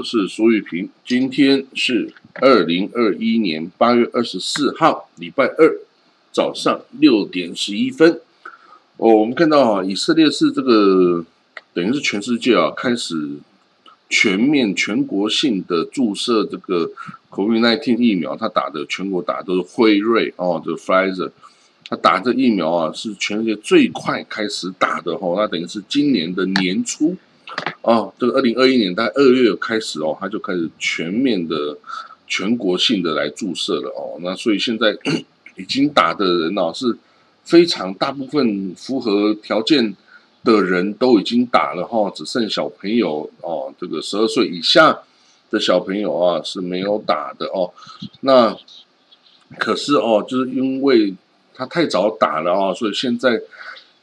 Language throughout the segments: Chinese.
我是苏玉平。今天是二零二一年八月二十四号，礼拜二早上六点十一分。哦，我们看到啊，以色列是这个等于是全世界啊开始全面全国性的注射这个 COVID-19 疫苗，他打的全国打的都是辉瑞哦，这个 Pfizer，他打这疫苗啊是全世界最快开始打的哦，那等于是今年的年初。哦，这个二零二一年大概二月开始哦，他就开始全面的全国性的来注射了哦。那所以现在 已经打的人哦，是非常大部分符合条件的人都已经打了哈，只剩小朋友哦，这个十二岁以下的小朋友啊是没有打的哦。那可是哦，就是因为他太早打了啊，所以现在。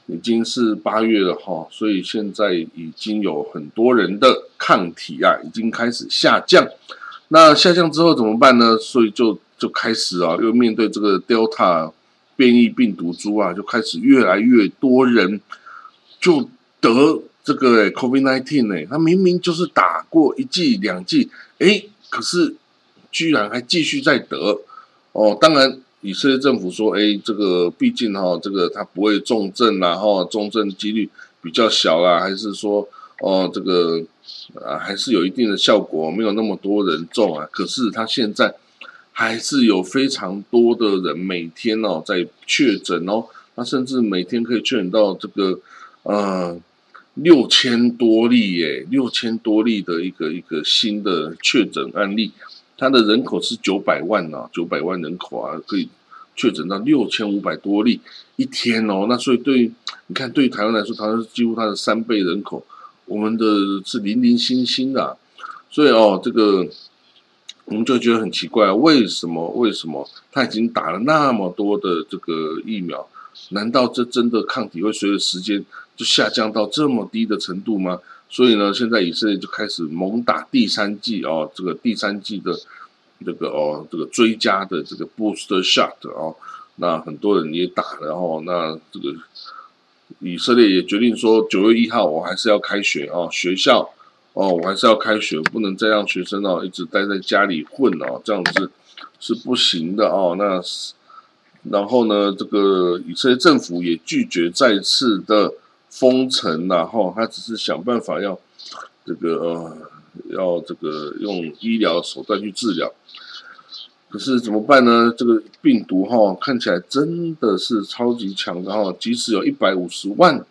已经是八月了哈，所以现在已经有很多人的抗体啊，已经开始下降。那下降之后怎么办呢？所以就就开始啊，又面对这个 Delta 变异病毒株啊，就开始越来越多人就得这个 COVID-19 呢。他明明就是打过一剂两剂，哎，可是居然还继续在得哦。当然。以色列政府说：“哎，这个毕竟哈，这个他不会重症啦，哈，重症几率比较小啦，还是说，哦，这个啊，还是有一定的效果，没有那么多人中啊。可是他现在还是有非常多的人每天哦在确诊哦，他甚至每天可以确诊到这个呃六千多例耶，六千多例的一个一个新的确诊案例。”它的人口是九百万呐，九百万人口啊，可以确诊到六千五百多例一天哦。那所以对，你看对于台湾来说，台湾是几乎它的三倍人口，我们的是零零星星的。所以哦，这个我们就觉得很奇怪，为什么？为什么他已经打了那么多的这个疫苗，难道这真的抗体会随着时间就下降到这么低的程度吗？所以呢，现在以色列就开始猛打第三季哦，这个第三季的这个哦，这个追加的这个 booster shot 哦，那很多人也打，然后那这个以色列也决定说，九月一号我还是要开学哦，学校哦，我还是要开学，不能再让学生哦一直待在家里混哦，这样子是不行的哦。那然后呢，这个以色列政府也拒绝再次的。封城然后他只是想办法要这个呃，要这个用医疗手段去治疗，可是怎么办呢？这个病毒哈看起来真的是超级强的哈，即使有一百五十万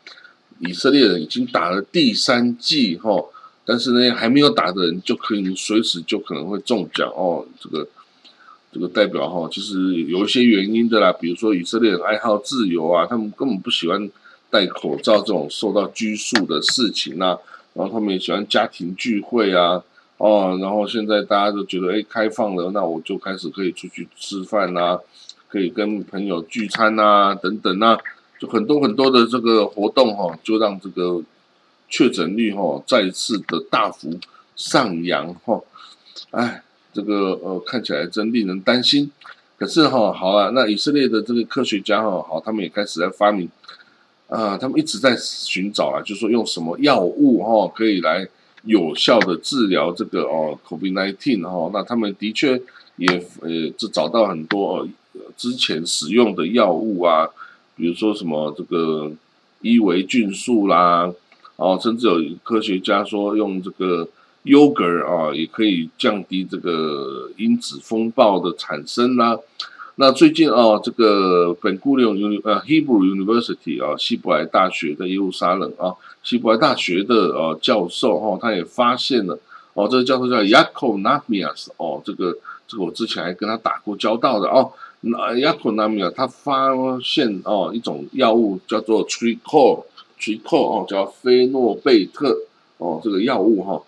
以色列人已经打了第三剂哈，但是呢还没有打的人就可以随时就可能会中奖哦。这个这个代表哈，其实有一些原因的啦，比如说以色列人爱好自由啊，他们根本不喜欢。戴口罩这种受到拘束的事情啊，然后他们也喜欢家庭聚会啊，哦，然后现在大家都觉得哎开放了，那我就开始可以出去吃饭呐，可以跟朋友聚餐呐，等等呐，就很多很多的这个活动哈，就让这个确诊率哈再次的大幅上扬哈，哎，这个呃看起来真令人担心。可是哈好了，那以色列的这个科学家哈好，他们也开始在发明。啊，他们一直在寻找啊，就是说用什么药物哈，可以来有效的治疗这个哦，COVID-19 哈。那他们的确也呃，就找到很多之前使用的药物啊，比如说什么这个伊维菌素啦，哦，甚至有科学家说用这个 yogurt 啊，也可以降低这个因子风暴的产生啦。那最近啊，这个本古利用呃 Hebrew University 啊，希伯来大学的耶路撒冷啊，希伯来大学的呃教授哈，他也发现了哦，这个教授叫 Yaakov Namias 哦，这个这个我之前还跟他打过交道的哦，那 Yaakov Namias 他发现哦一种药物叫做 Tricol，Tricol 哦叫菲诺贝特哦，这个药物哈。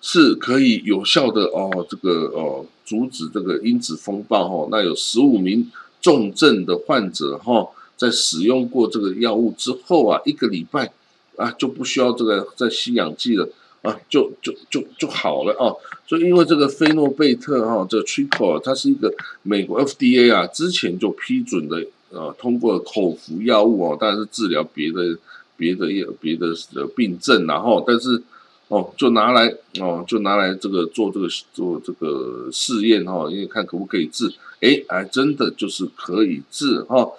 是可以有效的哦，这个哦阻止这个因子风暴哈。那有十五名重症的患者哈，在使用过这个药物之后啊，一个礼拜啊就不需要这个再吸氧剂了啊，就就就就好了哦。所以因为这个菲诺贝特哈，这个 Triple 它是一个美国 FDA 啊之前就批准的呃，通过口服药物哦，当然是治疗别的别的药别的的病症，然后但是哦，就拿来哦，就拿来这个做这个做这个试验哈，因为看可不可以治，哎，还真的就是可以治哈。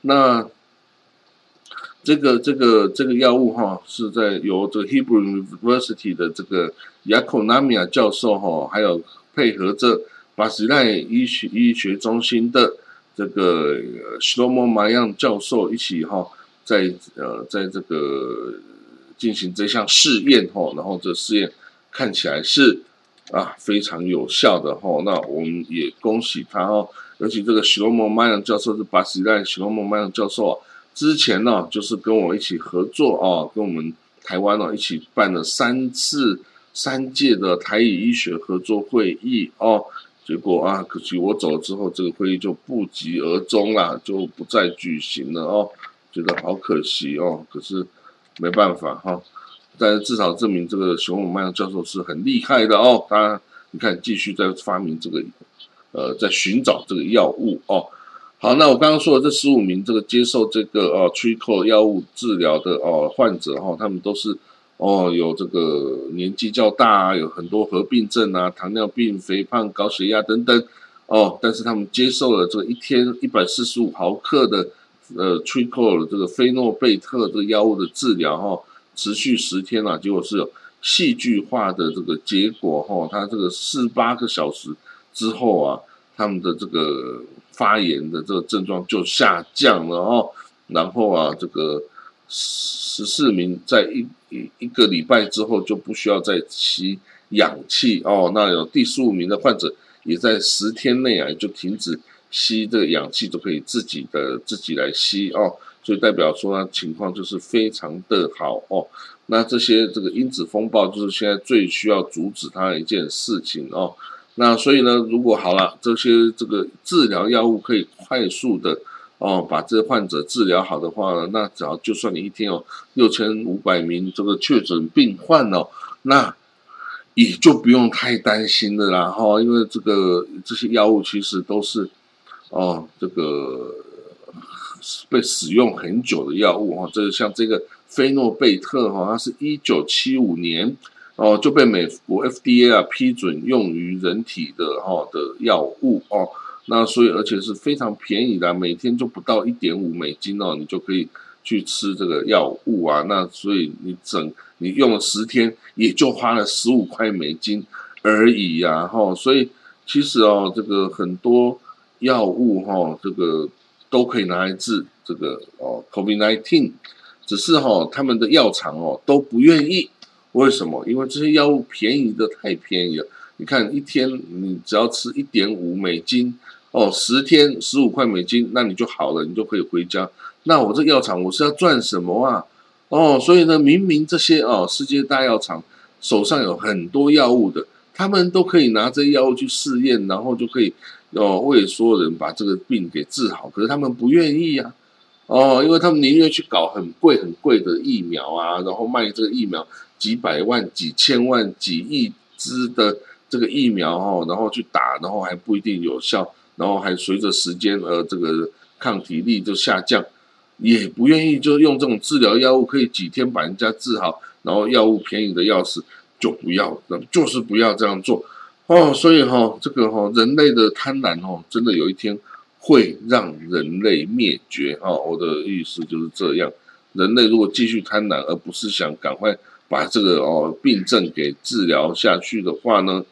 那这个这个这个药物哈，是在由这个 Hebrew University 的这个 Yakonamia 教授哈，还有配合着巴西奈医学医学中心的这个 Shlomo Mayan 教授一起哈，在呃在这个进行这项试验哈，然后这试验看起来是啊非常有效的哈，那我们也恭喜他哦，尤其这个 Shlomo Mayan 教授是巴西奈 Shlomo Mayan 教授啊。之前呢，就是跟我一起合作哦，跟我们台湾呢一起办了三次三届的台语医学合作会议哦，结果啊，可惜我走了之后，这个会议就不疾而终啦，就不再举行了哦，觉得好可惜哦，可是没办法哈，但是至少证明这个熊永曼教授是很厉害的哦，他你看继续在发明这个，呃，在寻找这个药物哦。好，那我刚刚说的这十五名这个接受这个呃 trico 药物治疗的哦患者哈，他们都是哦有这个年纪较大啊，有很多合并症啊，糖尿病、肥胖、高血压等等。哦，但是他们接受了这个一天一百四十五毫克的呃 trico 这个菲诺贝特这个药物的治疗哈，持续十天啊，结果是有戏剧化的这个结果哈，他这个四八个小时之后啊，他们的这个。发炎的这个症状就下降了哦，然后啊，这个十四名在一一一个礼拜之后就不需要再吸氧气哦，那有第十五名的患者也在十天内啊就停止吸这个氧气，就可以自己的自己来吸哦，所以代表说情况就是非常的好哦。那这些这个因子风暴就是现在最需要阻止它的一件事情哦。那所以呢，如果好了，这些这个治疗药物可以快速的哦，把这个患者治疗好的话呢，那只要就算你一天有六千五百名这个确诊病患哦，那也就不用太担心的啦哈，因为这个这些药物其实都是哦，这个被使用很久的药物哈，这个像这个菲诺贝特哈，它是一九七五年。哦，就被美国 FDA 啊批准用于人体的哈的药物哦，那所以而且是非常便宜的，每天就不到一点五美金哦，你就可以去吃这个药物啊，那所以你整你用了十天，也就花了十五块美金而已呀，哈，所以其实哦，这个很多药物哈，这个都可以拿来治这个哦 COVID-19，只是哈他们的药厂哦都不愿意。为什么？因为这些药物便宜的太便宜了。你看，一天你只要吃一点五美金哦，十天十五块美金，那你就好了，你就可以回家。那我这药厂我是要赚什么啊？哦，所以呢，明明这些哦，世界大药厂手上有很多药物的，他们都可以拿这药物去试验，然后就可以哦为所有人把这个病给治好。可是他们不愿意呀。哦，因为他们宁愿去搞很贵很贵的疫苗啊，然后卖这个疫苗几百万、几千万、几亿支的这个疫苗哈，然后去打，然后还不一定有效，然后还随着时间而这个抗体力就下降，也不愿意就用这种治疗药物可以几天把人家治好，然后药物便宜的要死，就不要，那就是不要这样做哦。所以哈，这个哈人类的贪婪哦，真的有一天。会让人类灭绝啊！我的意思就是这样。人类如果继续贪婪，而不是想赶快把这个哦病症给治疗下去的话呢，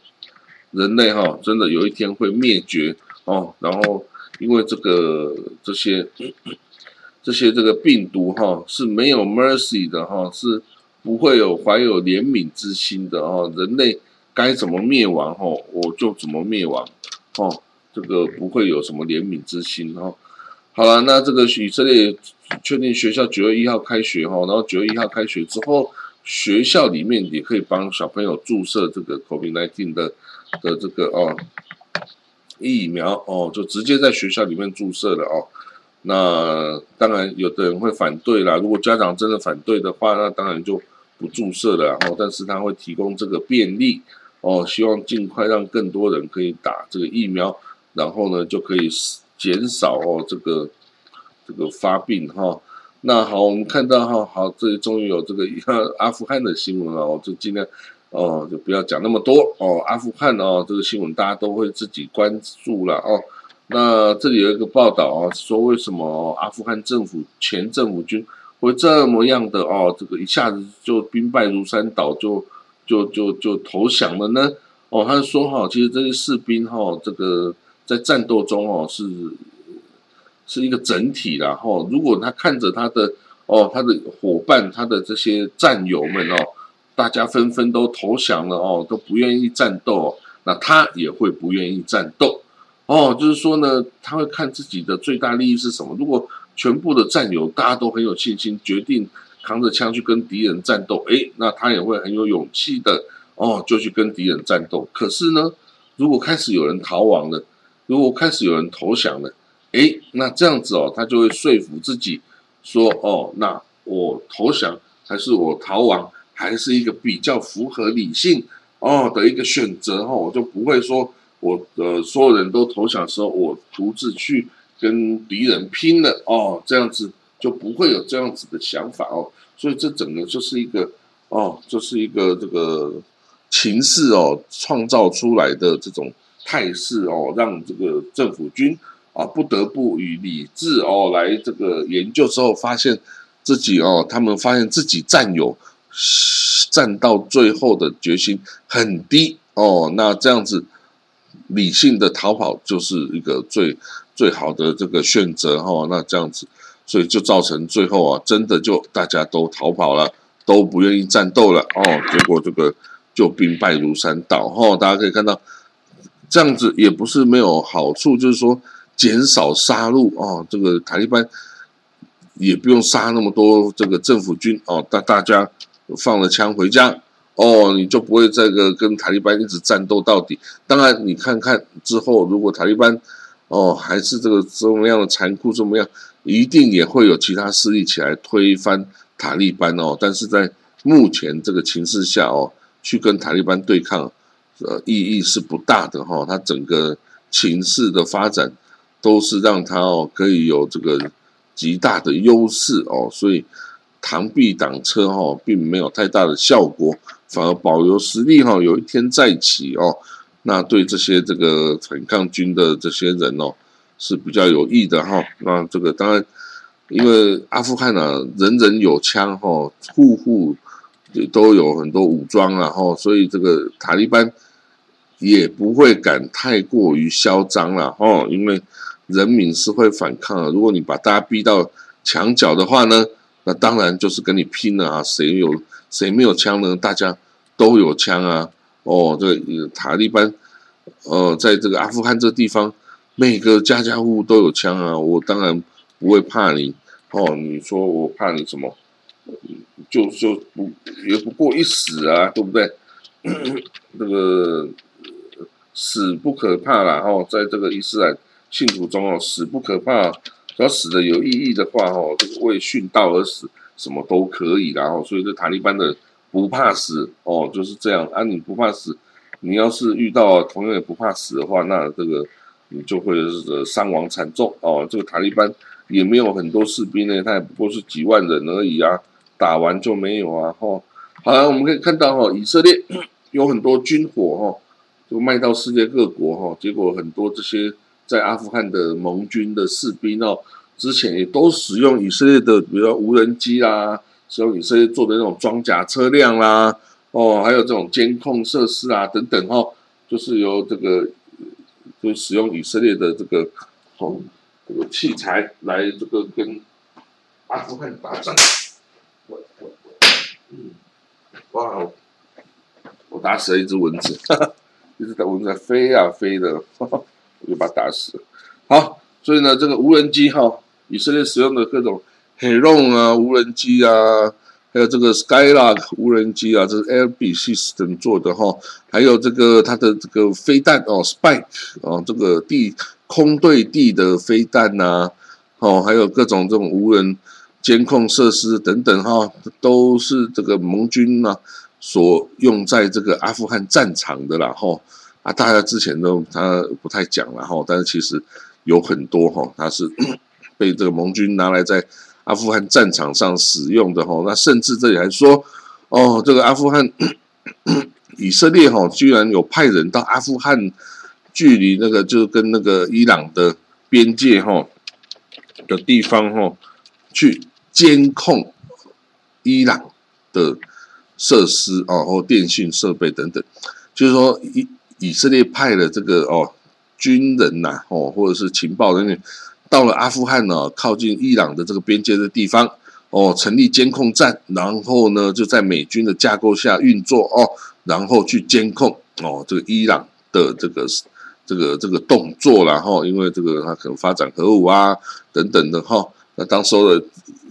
人类哈真的有一天会灭绝哦。然后因为这个这些 这些这个病毒哈是没有 mercy 的哈，是不会有怀有怜悯之心的哦。人类该怎么灭亡哦，我就怎么灭亡哦。这个不会有什么怜悯之心哦。好了，那这个以色列确定学校九月一号开学哈，然后九月一号开学之后，学校里面也可以帮小朋友注射这个 COVID-19 的的这个哦疫苗哦，就直接在学校里面注射了哦。那当然有的人会反对啦，如果家长真的反对的话，那当然就不注射了，然后但是他会提供这个便利哦，希望尽快让更多人可以打这个疫苗，然后呢就可以减少哦这个这个发病哈。那好，我们看到哈，好，这里终于有这个阿富汗的新闻了，我就尽量哦，就不要讲那么多哦。阿富汗哦，这个新闻大家都会自己关注了哦。那这里有一个报道啊，说为什么阿富汗政府前政府军会这么样的哦，这个一下子就兵败如山倒，就就就就投降了呢？哦，他说哈，其实这些士兵哈，这个在战斗中哦是。是一个整体，然后如果他看着他的哦，他的伙伴，他的这些战友们哦，大家纷纷都投降了哦，都不愿意战斗，那他也会不愿意战斗哦。就是说呢，他会看自己的最大利益是什么。如果全部的战友大家都很有信心，决定扛着枪去跟敌人战斗，诶，那他也会很有勇气的哦，就去跟敌人战斗。可是呢，如果开始有人逃亡了，如果开始有人投降了，哎，那这样子哦，他就会说服自己说，哦，那我投降还是我逃亡，还是一个比较符合理性哦的一个选择哈，我就不会说我呃所有人都投降的时候，我独自去跟敌人拼了哦，这样子就不会有这样子的想法哦，所以这整个就是一个哦，就是一个这个情势哦创造出来的这种态势哦，让这个政府军。啊，不得不与理智哦来这个研究之后，发现自己哦，他们发现自己占有战到最后的决心很低哦，那这样子理性的逃跑就是一个最最好的这个选择哈。那这样子，所以就造成最后啊，真的就大家都逃跑了，都不愿意战斗了哦。结果这个就兵败如山倒哦。大家可以看到，这样子也不是没有好处，就是说。减少杀戮哦，这个塔利班也不用杀那么多这个政府军哦，大大家放了枪回家哦，你就不会这个跟塔利班一直战斗到底。当然，你看看之后，如果塔利班哦还是这个这么样的残酷，怎么样，一定也会有其他势力起来推翻塔利班哦。但是在目前这个情势下哦，去跟塔利班对抗，呃，意义是不大的哈。它整个情势的发展。都是让他哦可以有这个极大的优势哦，所以螳臂挡车哈，并没有太大的效果，反而保留实力哈，有一天再起哦，那对这些这个反抗军的这些人哦是比较有益的哈。那这个当然，因为阿富汗啊，人人有枪哈，户户都有很多武装啊哈，所以这个塔利班也不会敢太过于嚣张了哈，因为。人民是会反抗的。如果你把大家逼到墙角的话呢，那当然就是跟你拼了啊！谁有谁没有枪呢？大家都有枪啊！哦，这个塔利班，呃，在这个阿富汗这地方，每个家家户户都有枪啊！我当然不会怕你哦。你说我怕你什么？就就不也不过一死啊，对不对？这个死不可怕了哦，在这个伊斯兰。信徒中哦，死不可怕，只要死的有意义的话哦，这个为殉道而死，什么都可以。然后，所以这塔利班的不怕死哦，就是这样啊。你不怕死，你要是遇到同样也不怕死的话，那这个你就会是伤亡惨重哦。这个塔利班也没有很多士兵呢，他也不过是几万人而已啊，打完就没有啊。哈，好了，我们可以看到哈，以色列 有很多军火哈，就卖到世界各国哈，结果很多这些。在阿富汗的盟军的士兵哦，之前也都使用以色列的，比如说无人机啦，使用以色列做的那种装甲车辆啦，哦，还有这种监控设施啊等等哈，就是由这个就使用以色列的这个哦这个器材来这个跟阿富汗打仗。哇，我打死了一只蚊子，哈哈，一只蚊子在飞啊飞的。哈哈我就把它打死了。好，所以呢，这个无人机哈，以色列使用的各种 Heron 啊无人机啊，还有这个 Skylark 无人机啊，这是 Airbus System 做的哈。还有这个它的这个飞弹哦，Spike 哦，这个地空对地的飞弹呐，哦，还有各种这种无人监控设施等等哈，都是这个盟军呢所用在这个阿富汗战场的啦哈啊，大家之前都他不太讲了哈，但是其实有很多哈，他是 被这个盟军拿来在阿富汗战场上使用的哈，那甚至这里还说哦，这个阿富汗 以色列哈，居然有派人到阿富汗，距离那个就跟那个伊朗的边界哈的地方哈去。监控伊朗的设施哦，或电信设备等等，就是说以以色列派的这个哦军人呐哦，或者是情报人员到了阿富汗呢，靠近伊朗的这个边界的地方哦，成立监控站，然后呢就在美军的架构下运作哦，然后去监控哦这个伊朗的这个这个这个动作，然后因为这个他可能发展核武啊等等的哈，那当时的。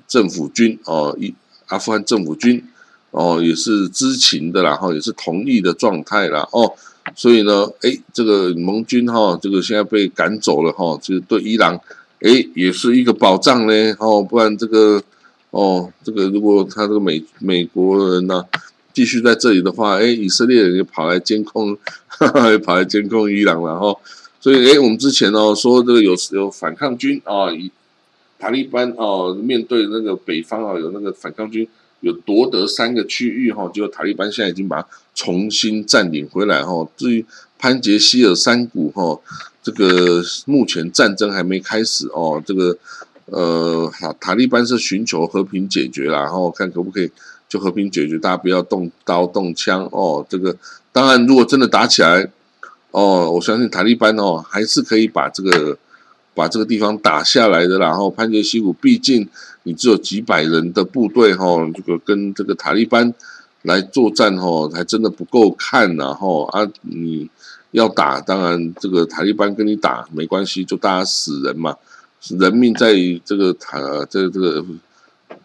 政府军哦，一阿富汗政府军哦，也是知情的，然后也是同意的状态了哦，所以呢，哎，这个盟军哈，这个现在被赶走了哈，就是对伊朗哎，也是一个保障呢哦，不然这个哦，这个如果他这个美美国人呢继续在这里的话，哎，以色列人就跑来监控，哈哈跑来监控伊朗了哈，所以哎，我们之前哦说这个有有反抗军啊。以塔利班哦，面对那个北方啊，有那个反抗军有夺得三个区域哈，就塔利班现在已经把它重新占领回来哈。至于潘杰希尔山谷哈，这个目前战争还没开始哦。这个呃，塔塔利班是寻求和平解决然后看可不可以就和平解决，大家不要动刀动枪哦。这个当然，如果真的打起来哦，我相信塔利班哦还是可以把这个。把这个地方打下来的，然后潘杰西谷，毕竟你只有几百人的部队哈，这个跟这个塔利班来作战哈，还真的不够看呐哈啊！你要打，当然这个塔利班跟你打没关系，就大家死人嘛，人命在这个塔这这个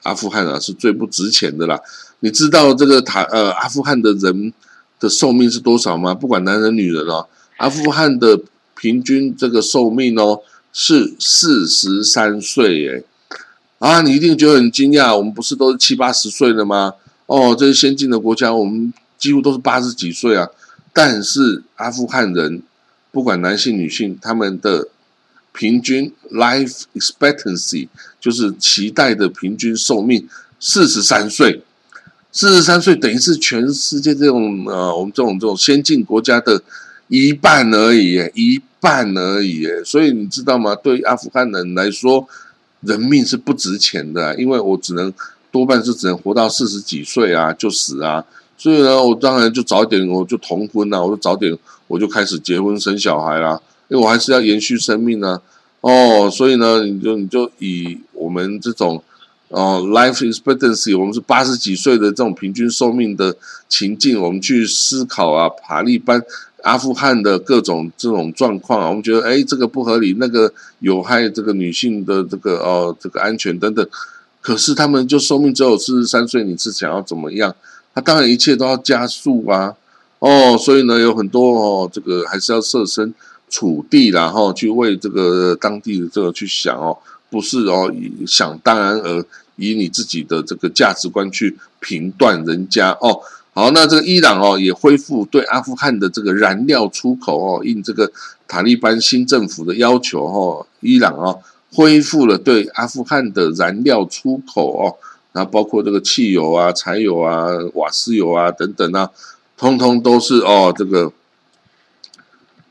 阿富汗啊是最不值钱的啦。你知道这个塔呃阿富汗的人的寿命是多少吗？不管男人女人哦，阿富汗的平均这个寿命哦。是四十三岁耶，啊，你一定觉得很惊讶。我们不是都是七八十岁了吗？哦，这些先进的国家，我们几乎都是八十几岁啊。但是阿富汗人，不管男性女性，他们的平均 life expectancy 就是期待的平均寿命四十三岁。四十三岁等于是全世界这种呃，我们这种这种先进国家的一半而已，一。半而已，所以你知道吗？对阿富汗人来说，人命是不值钱的，因为我只能多半是只能活到四十几岁啊，就死啊。所以呢，我当然就早点，我就同婚啊，我就早点，我就开始结婚生小孩啦，因为我还是要延续生命呢。哦，所以呢，你就你就以我们这种哦，life expectancy，我们是八十几岁的这种平均寿命的情境，我们去思考啊，塔利班。阿富汗的各种这种状况啊，我们觉得哎，这个不合理，那个有害这个女性的这个哦，这个安全等等。可是他们就寿命只有四十三岁，你是想要怎么样？他当然一切都要加速啊，哦，所以呢，有很多哦，这个还是要设身处地，然后去为这个当地的这个去想哦，不是哦，以想当然而以你自己的这个价值观去评断人家哦。好，那这个伊朗哦也恢复对阿富汗的这个燃料出口哦，应这个塔利班新政府的要求哦，伊朗哦恢复了对阿富汗的燃料出口哦，然后包括这个汽油啊、柴油啊、瓦斯油啊等等啊，通通都是哦这个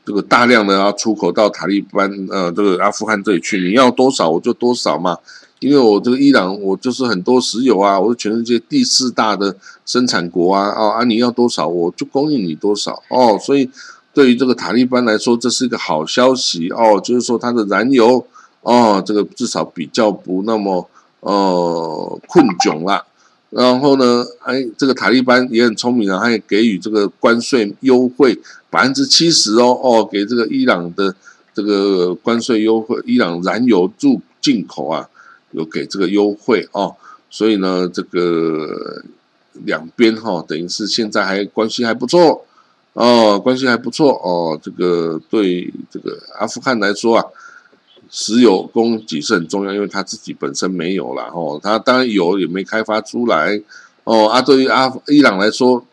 这个大量的要出口到塔利班呃这个阿富汗这里去，你要多少我就多少嘛。因为我这个伊朗，我就是很多石油啊，我是全世界第四大的生产国啊，哦啊，你要多少我就供应你多少哦，所以对于这个塔利班来说，这是一个好消息哦，就是说它的燃油哦，这个至少比较不那么呃困窘了。然后呢，哎，这个塔利班也很聪明啊，他也给予这个关税优惠百分之七十哦，哦，给这个伊朗的这个关税优惠，伊朗燃油入进口啊。有给这个优惠哦，所以呢，这个两边哈，等于是现在还关系还不错哦，关系还不错哦。这个对这个阿富汗来说啊，石油供给是很重要，因为他自己本身没有了哦，他当然有也没开发出来哦。啊，对于阿伊朗来说，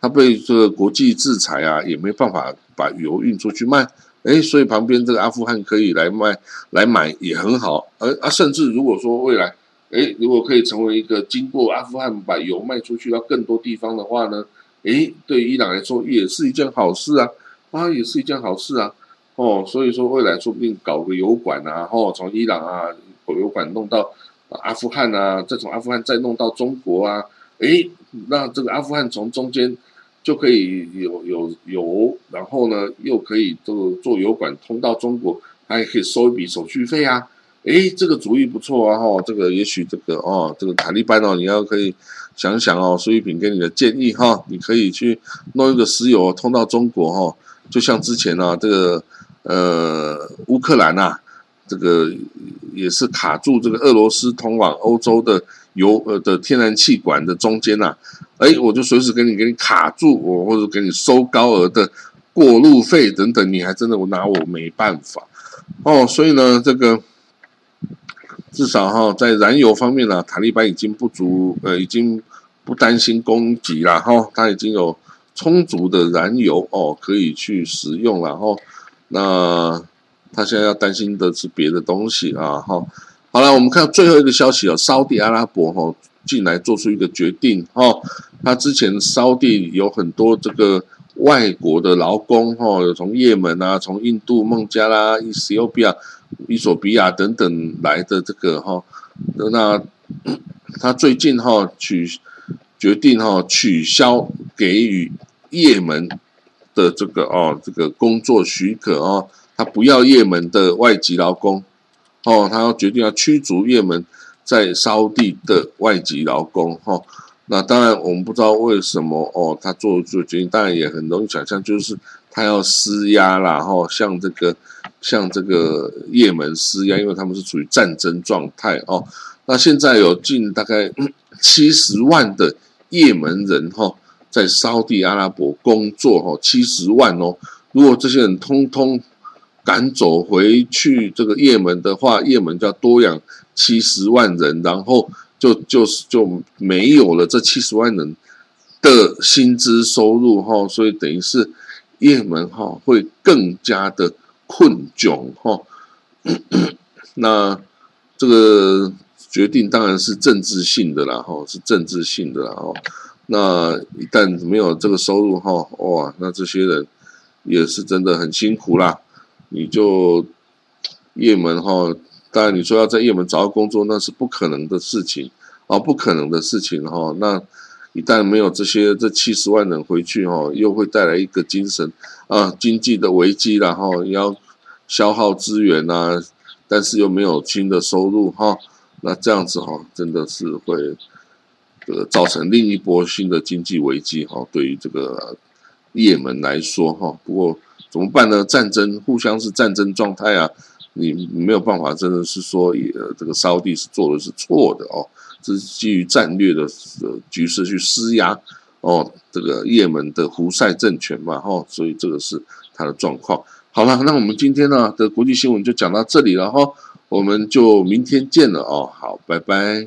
他被这个国际制裁啊，也没办法把油运出去卖。哎，所以旁边这个阿富汗可以来卖来买也很好。而啊，甚至如果说未来，哎，如果可以成为一个经过阿富汗把油卖出去到更多地方的话呢？哎，对伊朗来说也是一件好事啊，啊，也是一件好事啊。哦，所以说未来说不定搞个油管啊，哦，从伊朗啊，油管弄到阿富汗啊，再从阿富汗再弄到中国啊，诶，那这个阿富汗从中间就可以有有油，然后呢又可以这个做油管通到中国，还可以收一笔手续费啊，诶，这个主意不错啊，哈，这个也许这个哦，这个塔利班哦，你要可以想想哦，苏玉平给你的建议哈，你可以去弄一个石油通到中国哈，就像之前呢这个。呃，乌克兰呐，这个也是卡住这个俄罗斯通往欧洲的油呃的天然气管的中间呐，哎，我就随时给你给你卡住，我或者给你收高额的过路费等等，你还真的我拿我没办法哦。所以呢，这个至少哈，在燃油方面呢，塔利班已经不足呃，已经不担心供给了哈，他已经有充足的燃油哦，可以去使用了哈。那他现在要担心的是别的东西啊，哈，好了，我们看最后一个消息啊，沙地阿拉伯哈进来做出一个决定哈，他之前沙地有很多这个外国的劳工哈，有从也门啊，从印度孟加拉、伊斯欧比亚、伊索比亚等等来的这个哈，那他最近哈取决定哈取消给予也门。的这个哦，这个工作许可哦，他不要也门的外籍劳工哦，他要决定要驱逐也门在烧地的外籍劳工哈。那当然我们不知道为什么哦，他做做决定，当然也很容易想象，就是他要施压啦哈，向这个向这个也门施压，因为他们是处于战争状态哦。那现在有近大概七十万的也门人哈。在沙地阿拉伯工作哈，七十万哦。如果这些人通通赶走回去这个也门的话，也门就要多养七十万人，然后就就是就没有了这七十万人的薪资收入哈，所以等于是也门哈会更加的困窘哈。那这个决定当然是政治性的啦哈，是政治性的啦哈。那一旦没有这个收入哈，哇，那这些人也是真的很辛苦啦。你就也门哈，当然你说要在也门找到工作，那是不可能的事情啊，不可能的事情哈。那一旦没有这些这七十万人回去哈，又会带来一个精神啊经济的危机然后要消耗资源呐，但是又没有新的收入哈，那这样子哈，真的是会。造成另一波新的经济危机哈，对于这个也门来说哈，不过怎么办呢？战争互相是战争状态啊，你没有办法，真的是说也这个沙地是做的是错的哦，这是基于战略的局势去施压哦，这个也门的胡塞政权嘛哈，所以这个是他的状况。好了，那我们今天呢的国际新闻就讲到这里了哈，我们就明天见了哦，好，拜拜。